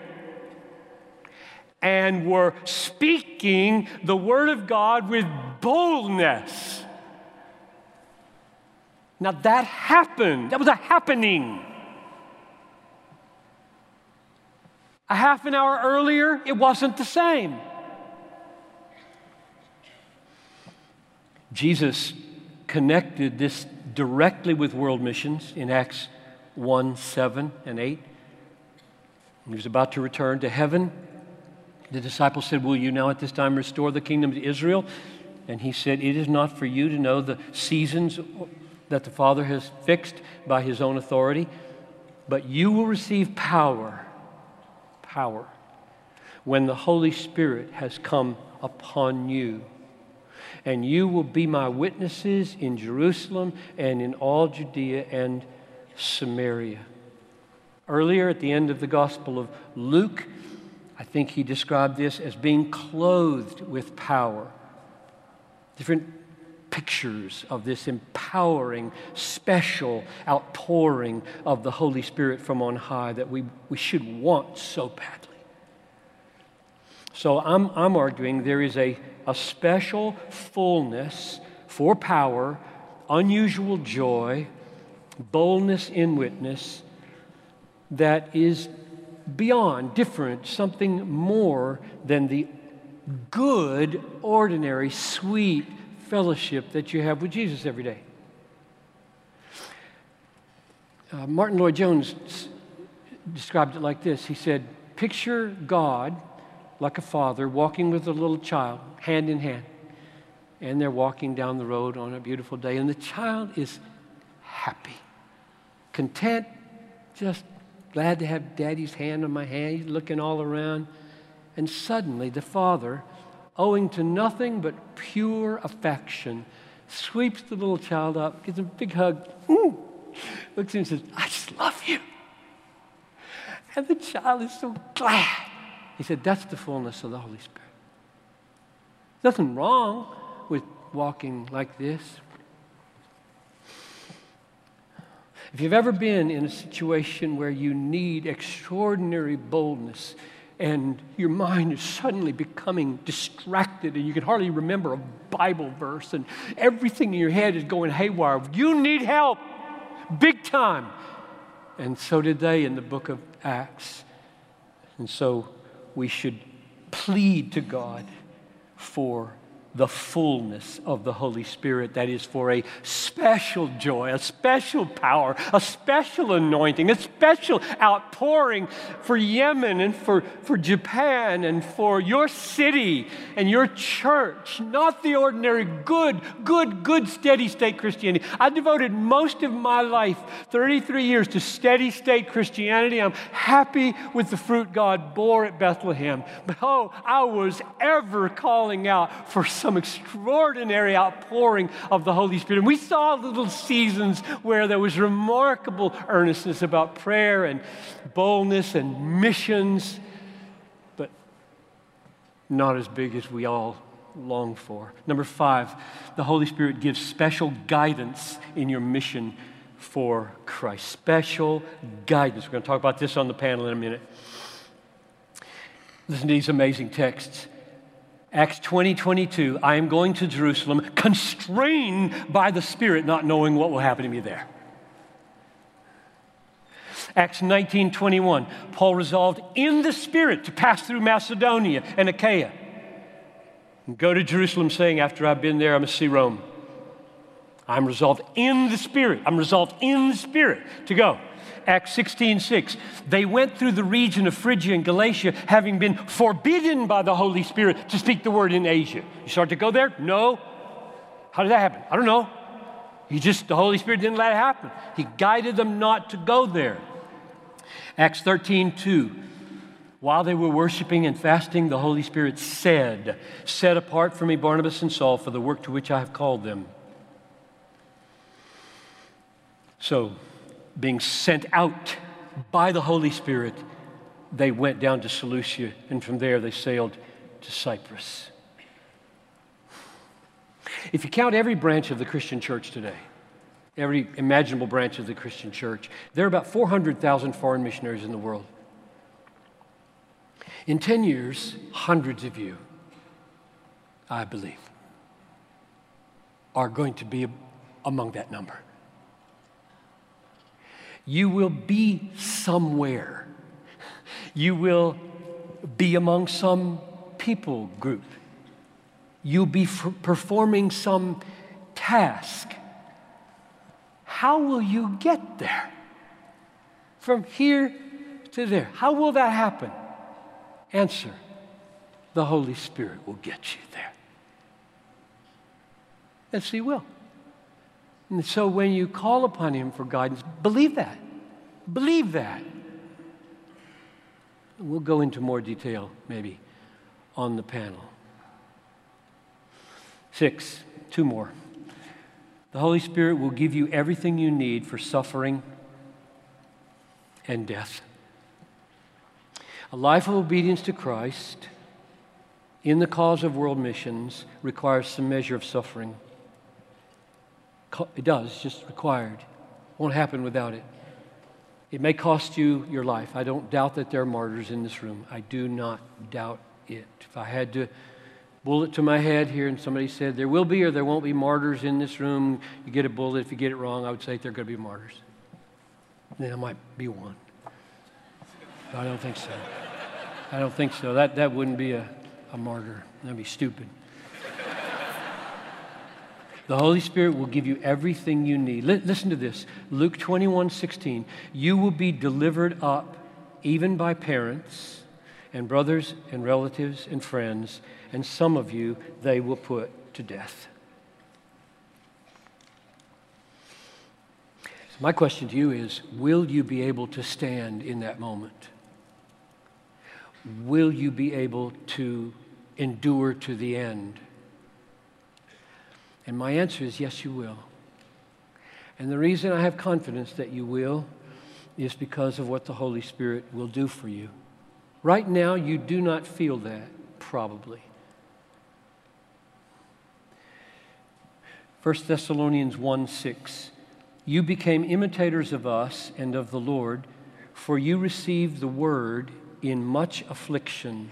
and were speaking the word of God with boldness. Now that happened. That was a happening. A half an hour earlier, it wasn't the same. Jesus connected this directly with world missions in Acts 1 7 and 8. He was about to return to heaven the disciples said, Will you now at this time restore the kingdom to Israel? And he said, It is not for you to know the seasons that the Father has fixed by his own authority, but you will receive power, power, when the Holy Spirit has come upon you. And you will be my witnesses in Jerusalem and in all Judea and Samaria. Earlier at the end of the Gospel of Luke, I think he described this as being clothed with power. Different pictures of this empowering, special outpouring of the Holy Spirit from on high that we, we should want so badly. So I'm, I'm arguing there is a, a special fullness for power, unusual joy, boldness in witness that is beyond, different, something more than the good, ordinary, sweet fellowship that you have with Jesus every day. Uh, Martyn Lloyd-Jones described it like this He said, Picture God like a father walking with a little child, hand in hand. and they're walking down the road on a beautiful day, and the child is happy, content, just glad to have daddy's hand on my hand. He's looking all around. And suddenly, the father, owing to nothing but pure affection, sweeps the little child up, gives him a big hug, looks at him and says, I just love you. And the child is so glad. He said, That's the fullness of the Holy Spirit. Nothing wrong with walking like this. If you've ever been in a situation where you need extraordinary boldness and your mind is suddenly becoming distracted and you can hardly remember a Bible verse and everything in your head is going haywire, you need help big time. And so did they in the book of Acts. And so we should plead to God for the fullness of the Holy Spirit. That is for a special joy, a special power, a special anointing, a special outpouring for Yemen and for, for Japan and for your city and your church. Not the ordinary good, good, good, steady state Christianity. I devoted most of my life, 33 years, to steady state Christianity. I'm happy with the fruit God bore at Bethlehem. But oh, I was ever calling out for some extraordinary outpouring of the Holy Spirit. And we saw little seasons where there was remarkable earnestness about prayer and boldness and missions, but not as big as we all long for. Number five, the Holy Spirit gives special guidance in your mission for Christ. Special guidance. We're going to talk about this on the panel in a minute. Listen to these amazing texts. Acts 20, 22, I am going to Jerusalem, constrained by the Spirit, not knowing what will happen to me there. Acts 19, 21, Paul resolved in the Spirit to pass through Macedonia and Achaia and go to Jerusalem, saying, After I've been there, I must see Rome. I'm resolved in the Spirit. I'm resolved in the Spirit to go. Acts 16 6. They went through the region of Phrygia and Galatia, having been forbidden by the Holy Spirit to speak the word in Asia. You start to go there? No. How did that happen? I don't know. He just, the Holy Spirit didn't let it happen. He guided them not to go there. Acts 13 2. While they were worshiping and fasting, the Holy Spirit said, Set apart for me Barnabas and Saul for the work to which I have called them. So, being sent out by the Holy Spirit, they went down to Seleucia, and from there they sailed to Cyprus. If you count every branch of the Christian church today, every imaginable branch of the Christian church, there are about 400,000 foreign missionaries in the world. In 10 years, hundreds of you, I believe, are going to be among that number. You will be somewhere. You will be among some people group. You'll be f- performing some task. How will you get there? From here to there. How will that happen? Answer the Holy Spirit will get you there. Yes, He will. And so when you call upon Him for guidance, believe that. Believe that. We'll go into more detail maybe on the panel. Six, two more. The Holy Spirit will give you everything you need for suffering and death. A life of obedience to Christ in the cause of world missions requires some measure of suffering. It does, it's just required. Won't happen without it. It may cost you your life. I don't doubt that there are martyrs in this room. I do not doubt it. If I had to bullet to my head here and somebody said there will be or there won't be martyrs in this room, you get a bullet. If you get it wrong, I would say there are going to be martyrs. Then I might be one. I don't think so. I don't think so. That, that wouldn't be a, a martyr. That'd be stupid. The Holy Spirit will give you everything you need. L- listen to this Luke 21 16. You will be delivered up, even by parents and brothers and relatives and friends, and some of you they will put to death. So my question to you is Will you be able to stand in that moment? Will you be able to endure to the end? And my answer is yes, you will. And the reason I have confidence that you will is because of what the Holy Spirit will do for you. Right now, you do not feel that, probably. 1 Thessalonians 1 6. You became imitators of us and of the Lord, for you received the word in much affliction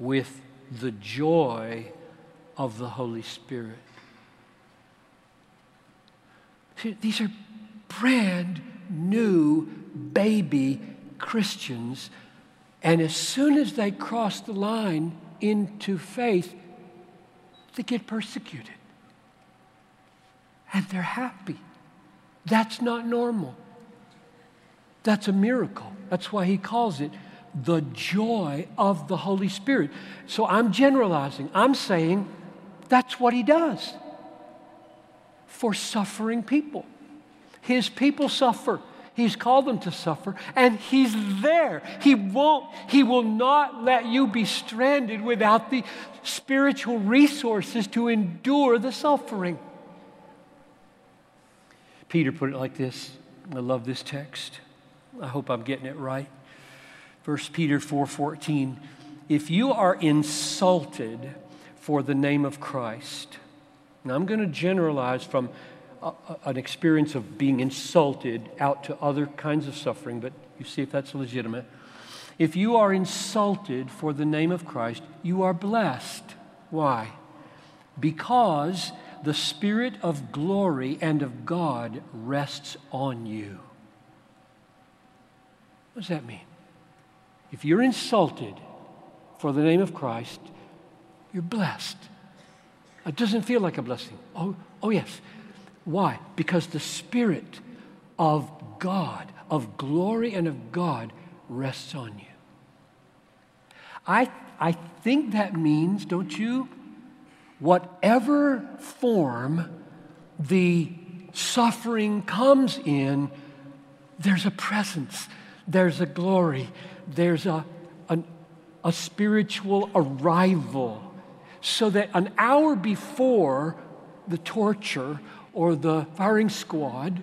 with the joy of the Holy Spirit. These are brand new baby Christians, and as soon as they cross the line into faith, they get persecuted. And they're happy. That's not normal. That's a miracle. That's why he calls it the joy of the Holy Spirit. So I'm generalizing. I'm saying that's what he does for suffering people. His people suffer. He's called them to suffer, and He's there. He won't, He will not let you be stranded without the spiritual resources to endure the suffering. Peter put it like this. I love this text. I hope I'm getting it right. 1 Peter 4:14. If you are insulted for the name of Christ. Now I'm going to generalize from a, an experience of being insulted out to other kinds of suffering, but you see if that's legitimate. If you are insulted for the name of Christ, you are blessed. Why? Because the Spirit of glory and of God rests on you. What does that mean? If you're insulted for the name of Christ, you're blessed. It doesn't feel like a blessing. Oh, oh yes. Why? Because the Spirit of God, of glory and of God, rests on you. I, I think that means, don't you? Whatever form the suffering comes in, there's a presence, there's a glory, there's a, an, a spiritual arrival. So that an hour before the torture or the firing squad,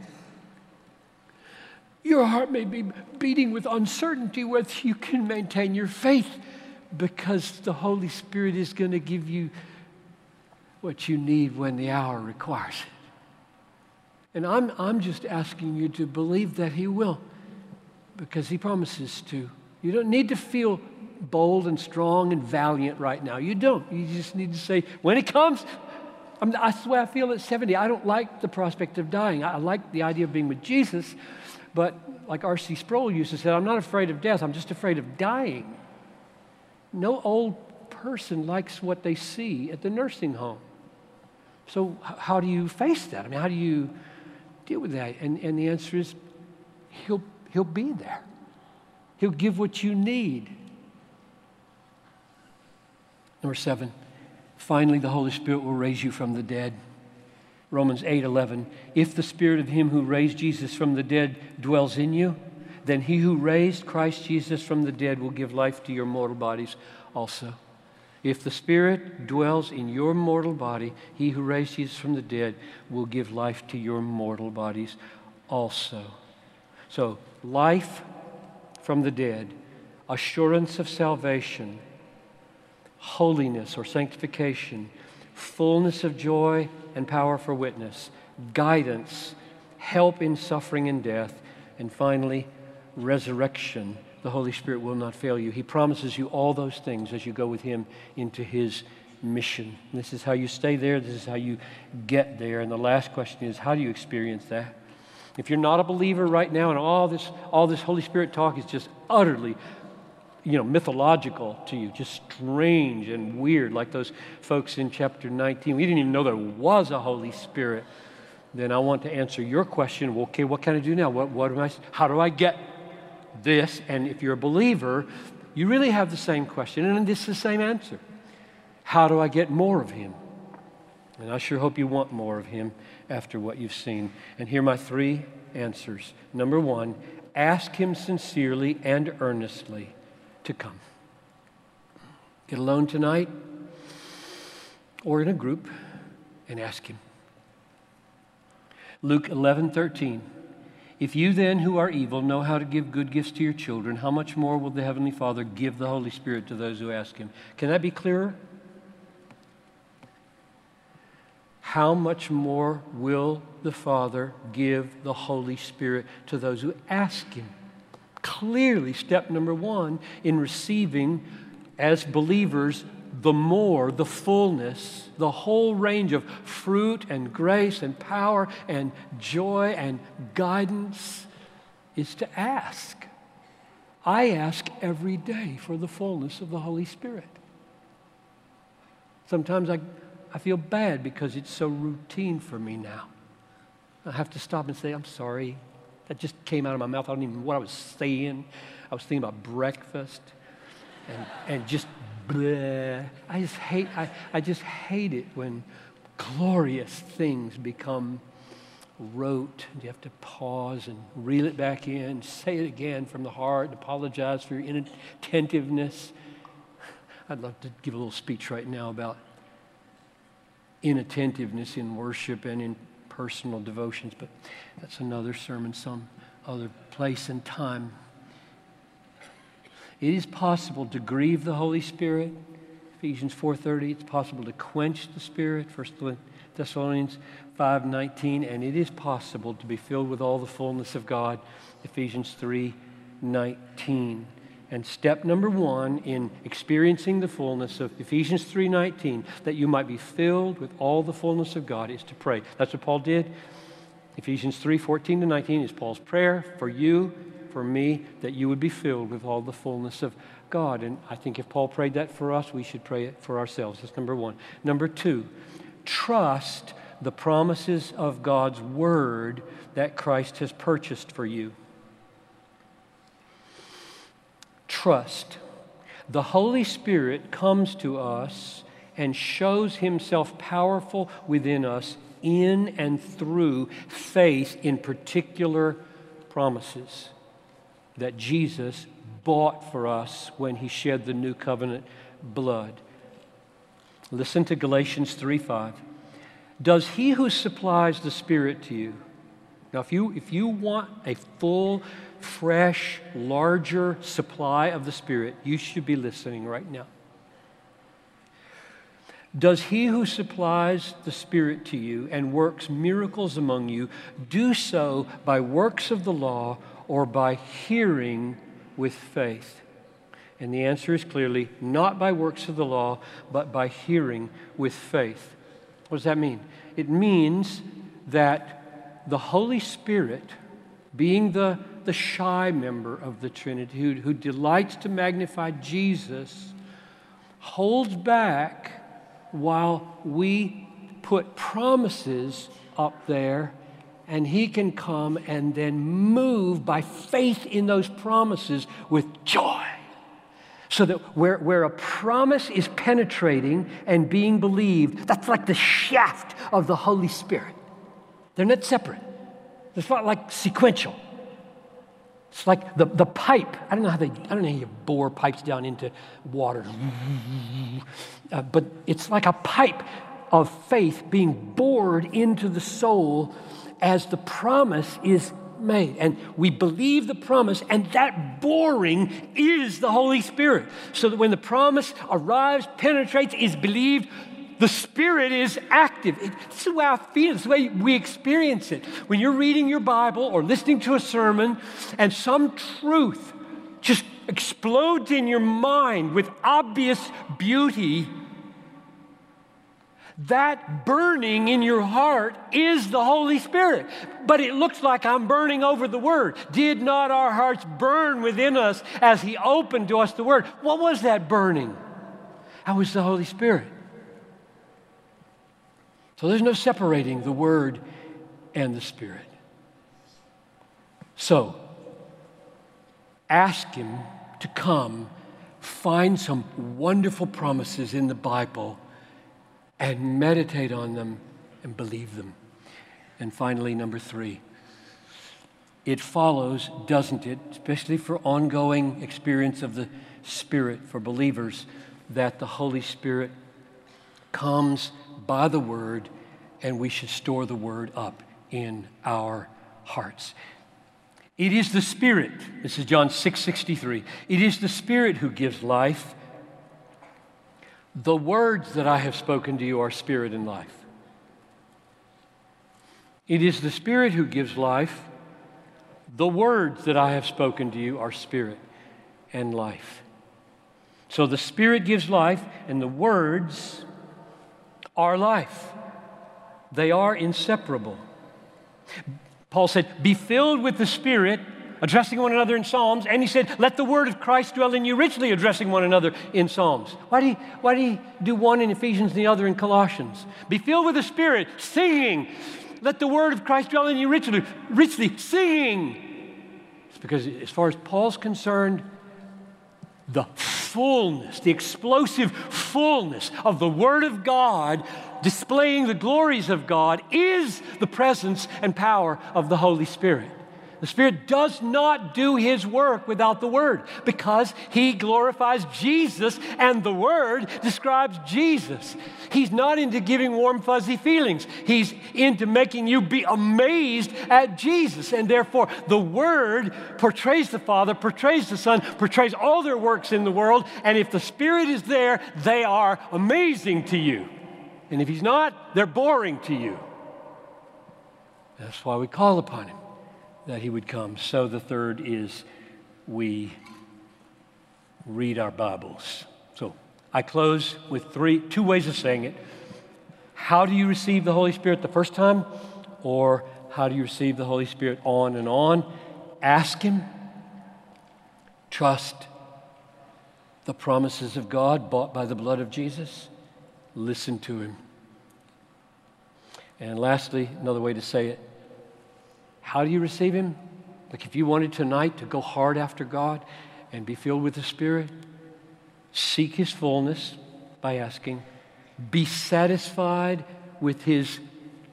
your heart may be beating with uncertainty whether you can maintain your faith because the Holy Spirit is going to give you what you need when the hour requires it. And I'm, I'm just asking you to believe that He will because He promises to. You don't need to feel bold and strong and valiant right now. You don't. You just need to say, when it comes, I'm, I feel at 70. I don't like the prospect of dying. I like the idea of being with Jesus, but like R.C. Sproul used to say, I'm not afraid of death, I'm just afraid of dying. No old person likes what they see at the nursing home. So, how do you face that? I mean, how do you deal with that? And, and the answer is, he'll, he'll be there. He'll give what you need. Number seven, finally, the Holy Spirit will raise you from the dead. Romans 8 11. If the Spirit of Him who raised Jesus from the dead dwells in you, then He who raised Christ Jesus from the dead will give life to your mortal bodies also. If the Spirit dwells in your mortal body, He who raised Jesus from the dead will give life to your mortal bodies also. So, life from the dead, assurance of salvation, holiness or sanctification, fullness of joy and power for witness, guidance, help in suffering and death, and finally, resurrection. The Holy Spirit will not fail you. He promises you all those things as you go with Him into His mission. This is how you stay there, this is how you get there. And the last question is how do you experience that? If you're not a believer right now and all this, all this Holy Spirit talk is just utterly you know, mythological to you, just strange and weird, like those folks in chapter 19. We didn't even know there was a Holy Spirit. Then I want to answer your question. Well, okay, what can I do now? What, what am I, how do I get this? And if you're a believer, you really have the same question, and this is the same answer. How do I get more of Him? And I sure hope you want more of Him after what you've seen. And here are my three answers. Number one, ask Him sincerely and earnestly to come. Get alone tonight or in a group and ask Him. Luke 11 13. If you then, who are evil, know how to give good gifts to your children, how much more will the Heavenly Father give the Holy Spirit to those who ask Him? Can that be clearer? How much more will the Father give the Holy Spirit to those who ask Him? Clearly, step number one in receiving as believers the more, the fullness, the whole range of fruit and grace and power and joy and guidance is to ask. I ask every day for the fullness of the Holy Spirit. Sometimes I, I feel bad because it's so routine for me now. I have to stop and say, I'm sorry. That just came out of my mouth. I don't even know what I was saying. I was thinking about breakfast and, and just bleh. I just hate, I, I just hate it when glorious things become rote. You have to pause and reel it back in, say it again from the heart, apologize for your inattentiveness. I'd love to give a little speech right now about inattentiveness in worship and in personal devotions, but that's another sermon, some other place and time. It is possible to grieve the Holy Spirit. Ephesians 4:30. It's possible to quench the Spirit. 1 Thessalonians 5:19. And it is possible to be filled with all the fullness of God. Ephesians 3:19. And step number one in experiencing the fullness of Ephesians 3:19, that you might be filled with all the fullness of God, is to pray. That's what Paul did. Ephesians 3:14 to 19 is Paul's prayer for you for me that you would be filled with all the fullness of God. And I think if Paul prayed that for us, we should pray it for ourselves. That's number one. Number two, trust the promises of God's word that Christ has purchased for you. Trust. The Holy Spirit comes to us and shows himself powerful within us in and through faith in particular promises that Jesus bought for us when he shed the new covenant blood. Listen to Galatians 3 5. Does he who supplies the Spirit to you, now if you, if you want a full, fresh, larger supply of the Spirit, you should be listening right now. Does he who supplies the Spirit to you and works miracles among you do so by works of the law or by hearing with faith? And the answer is clearly not by works of the law, but by hearing with faith. What does that mean? It means that the Holy Spirit, being the, the shy member of the Trinity who, who delights to magnify Jesus, holds back while we put promises up there and he can come and then move by faith in those promises with joy. So that where, where a promise is penetrating and being believed, that's like the shaft of the Holy Spirit. They're not separate, it's not like sequential. It's like the, the pipe. I don't know how they, I don't know how you bore pipes down into water. Uh, but it's like a pipe of faith being bored into the soul as the promise is made. And we believe the promise, and that boring is the Holy Spirit. So that when the promise arrives, penetrates, is believed, the Spirit is active. The way I feel. It's the way we experience it. When you're reading your Bible or listening to a sermon, and some truth just explodes in your mind with obvious beauty, that burning in your heart is the Holy Spirit. But it looks like I'm burning over the Word. Did not our hearts burn within us as He opened to us the Word? What was that burning? That was the Holy Spirit. So there's no separating the Word and the Spirit. So, ask Him to come, find some wonderful promises in the Bible and meditate on them and believe them. And finally, number three, it follows, doesn't it, especially for ongoing experience of the Spirit for believers, that the Holy Spirit comes by the Word and we should store the Word up in our hearts. It is the Spirit, this is John 6 63. It is the Spirit who gives life. The words that I have spoken to you are spirit and life. It is the Spirit who gives life. The words that I have spoken to you are spirit and life. So the Spirit gives life, and the words are life. They are inseparable. Paul said, Be filled with the Spirit, addressing one another in Psalms. And he said, Let the word of Christ dwell in you richly, addressing one another in Psalms. Why do, he, why do he do one in Ephesians and the other in Colossians? Be filled with the Spirit, singing. Let the word of Christ dwell in you richly, richly singing. It's because, as far as Paul's concerned, the fullness, the explosive fullness of the Word of God displaying the glories of God is the presence and power of the Holy Spirit. The Spirit does not do His work without the Word because He glorifies Jesus and the Word describes Jesus. He's not into giving warm, fuzzy feelings. He's into making you be amazed at Jesus. And therefore, the Word portrays the Father, portrays the Son, portrays all their works in the world. And if the Spirit is there, they are amazing to you. And if He's not, they're boring to you. That's why we call upon Him that he would come. So the third is we read our Bibles. So I close with three, two ways of saying it. How do you receive the Holy Spirit the first time? Or how do you receive the Holy Spirit on and on? Ask Him. Trust the promises of God bought by the blood of Jesus. Listen to Him. And lastly, another way to say it how do you receive Him? Like if you wanted tonight to go hard after God and be filled with the Spirit, seek His fullness by asking, be satisfied with His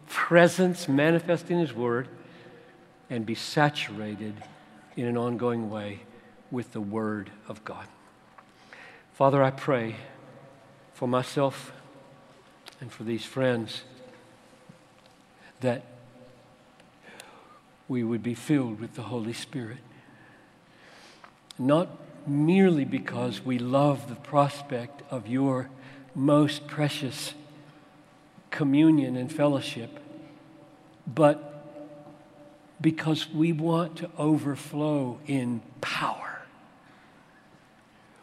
presence manifest in His Word, and be saturated in an ongoing way with the Word of God. Father, I pray for myself and for these friends that we would be filled with the Holy Spirit. Not merely because we love the prospect of your most precious communion and fellowship, but because we want to overflow in power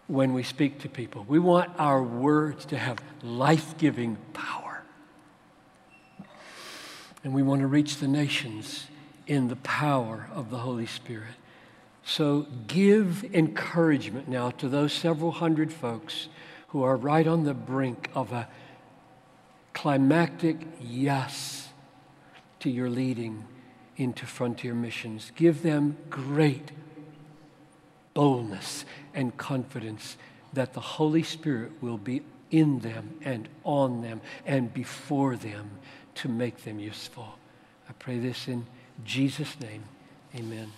when we speak to people. We want our words to have life giving power. And we want to reach the nations in the power of the Holy Spirit. So give encouragement now to those several hundred folks who are right on the brink of a climactic yes to your leading into frontier missions. Give them great boldness and confidence that the Holy Spirit will be in them and on them and before them to make them useful. I pray this in Jesus' name, amen.